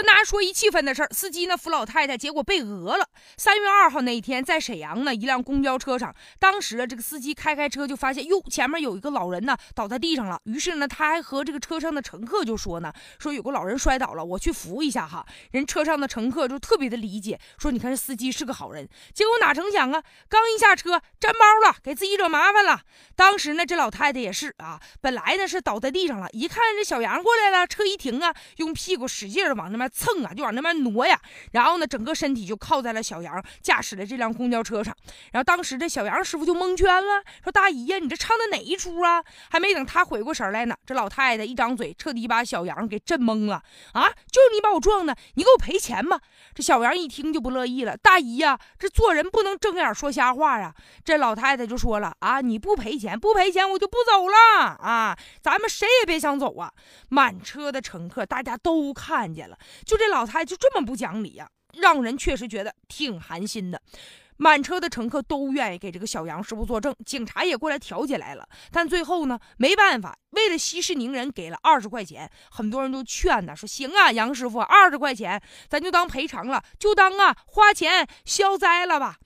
跟大家说一气愤的事儿，司机呢扶老太太，结果被讹了。三月二号那一天，在沈阳呢一辆公交车上，当时这个司机开开车就发现，哟，前面有一个老人呢倒在地上了。于是呢，他还和这个车上的乘客就说呢，说有个老人摔倒了，我去扶一下哈。人车上的乘客就特别的理解，说你看这司机是个好人。结果哪成想啊，刚一下车粘包了，给自己惹麻烦了。当时呢，这老太太也是啊，本来呢是倒在地上了，一看这小杨过来了，车一停啊，用屁股使劲的往那边。蹭啊，就往那边挪呀，然后呢，整个身体就靠在了小杨驾驶的这辆公交车上。然后当时这小杨师傅就蒙圈了，说：“大姨呀，你这唱的哪一出啊？”还没等他回过神来呢，这老太太一张嘴，彻底把小杨给震懵了。啊，就是你把我撞的，你给我赔钱吧！这小杨一听就不乐意了：“大姨呀，这做人不能睁眼说瞎话呀！”这老太太就说了：“啊，你不赔钱，不赔钱我就不走了啊！咱们谁也别想走啊！”满车的乘客大家都看见了。就这老太太就这么不讲理呀，让人确实觉得挺寒心的。满车的乘客都愿意给这个小杨师傅作证，警察也过来调解来了。但最后呢，没办法，为了息事宁人，给了二十块钱。很多人都劝呢，说行啊，杨师傅，二十块钱咱就当赔偿了，就当啊花钱消灾了吧。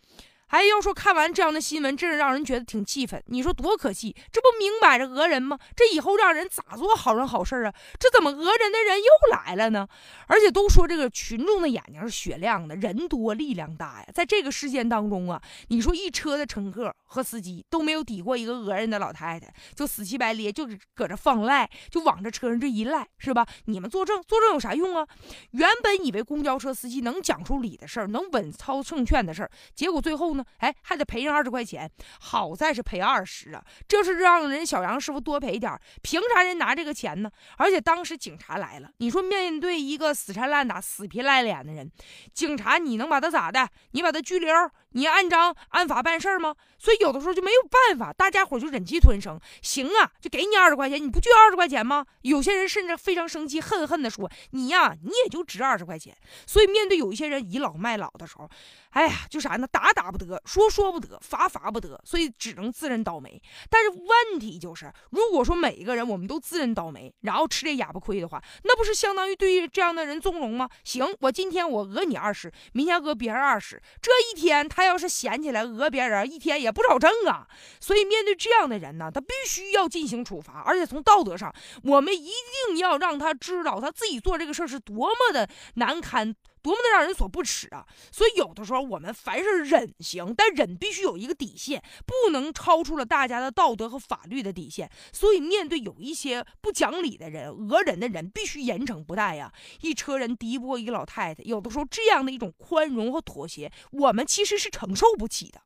还要说看完这样的新闻，真是让人觉得挺气愤。你说多可气，这不明摆着讹人吗？这以后让人咋做好人好事啊？这怎么讹人的人又来了呢？而且都说这个群众的眼睛是雪亮的，人多力量大呀。在这个事件当中啊，你说一车的乘客和司机都没有抵过一个讹人的老太太，就死乞白咧，就搁这放赖，就往这车上这一赖，是吧？你们作证，作证有啥用啊？原本以为公交车司机能讲出理的事儿，能稳操胜券的事儿，结果最后哎，还得赔人二十块钱，好在是赔二十啊，这是让人小杨师傅多赔点凭啥人拿这个钱呢？而且当时警察来了，你说面对一个死缠烂打、死皮赖脸的人，警察你能把他咋的？你把他拘留？你按章按法办事吗？所以有的时候就没有办法，大家伙就忍气吞声。行啊，就给你二十块钱，你不就二十块钱吗？有些人甚至非常生气，恨恨地说：“你呀，你也就值二十块钱。”所以面对有一些人倚老卖老的时候，哎呀，就啥呢？打打不得，说说不得，罚罚不得，所以只能自认倒霉。但是问题就是，如果说每一个人我们都自认倒霉，然后吃这哑巴亏的话，那不是相当于对于这样的人纵容吗？行，我今天我讹你二十，明天讹别人二十，这一天他他。要是闲起来讹别人，一天也不少挣啊。所以面对这样的人呢，他必须要进行处罚，而且从道德上，我们一定要让他知道他自己做这个事儿是多么的难堪。多么的让人所不齿啊！所以有的时候我们凡是忍行，但忍必须有一个底线，不能超出了大家的道德和法律的底线。所以面对有一些不讲理的人、讹人的人，必须严惩不贷呀！一车人敌不过一个老太太，有的时候这样的一种宽容和妥协，我们其实是承受不起的。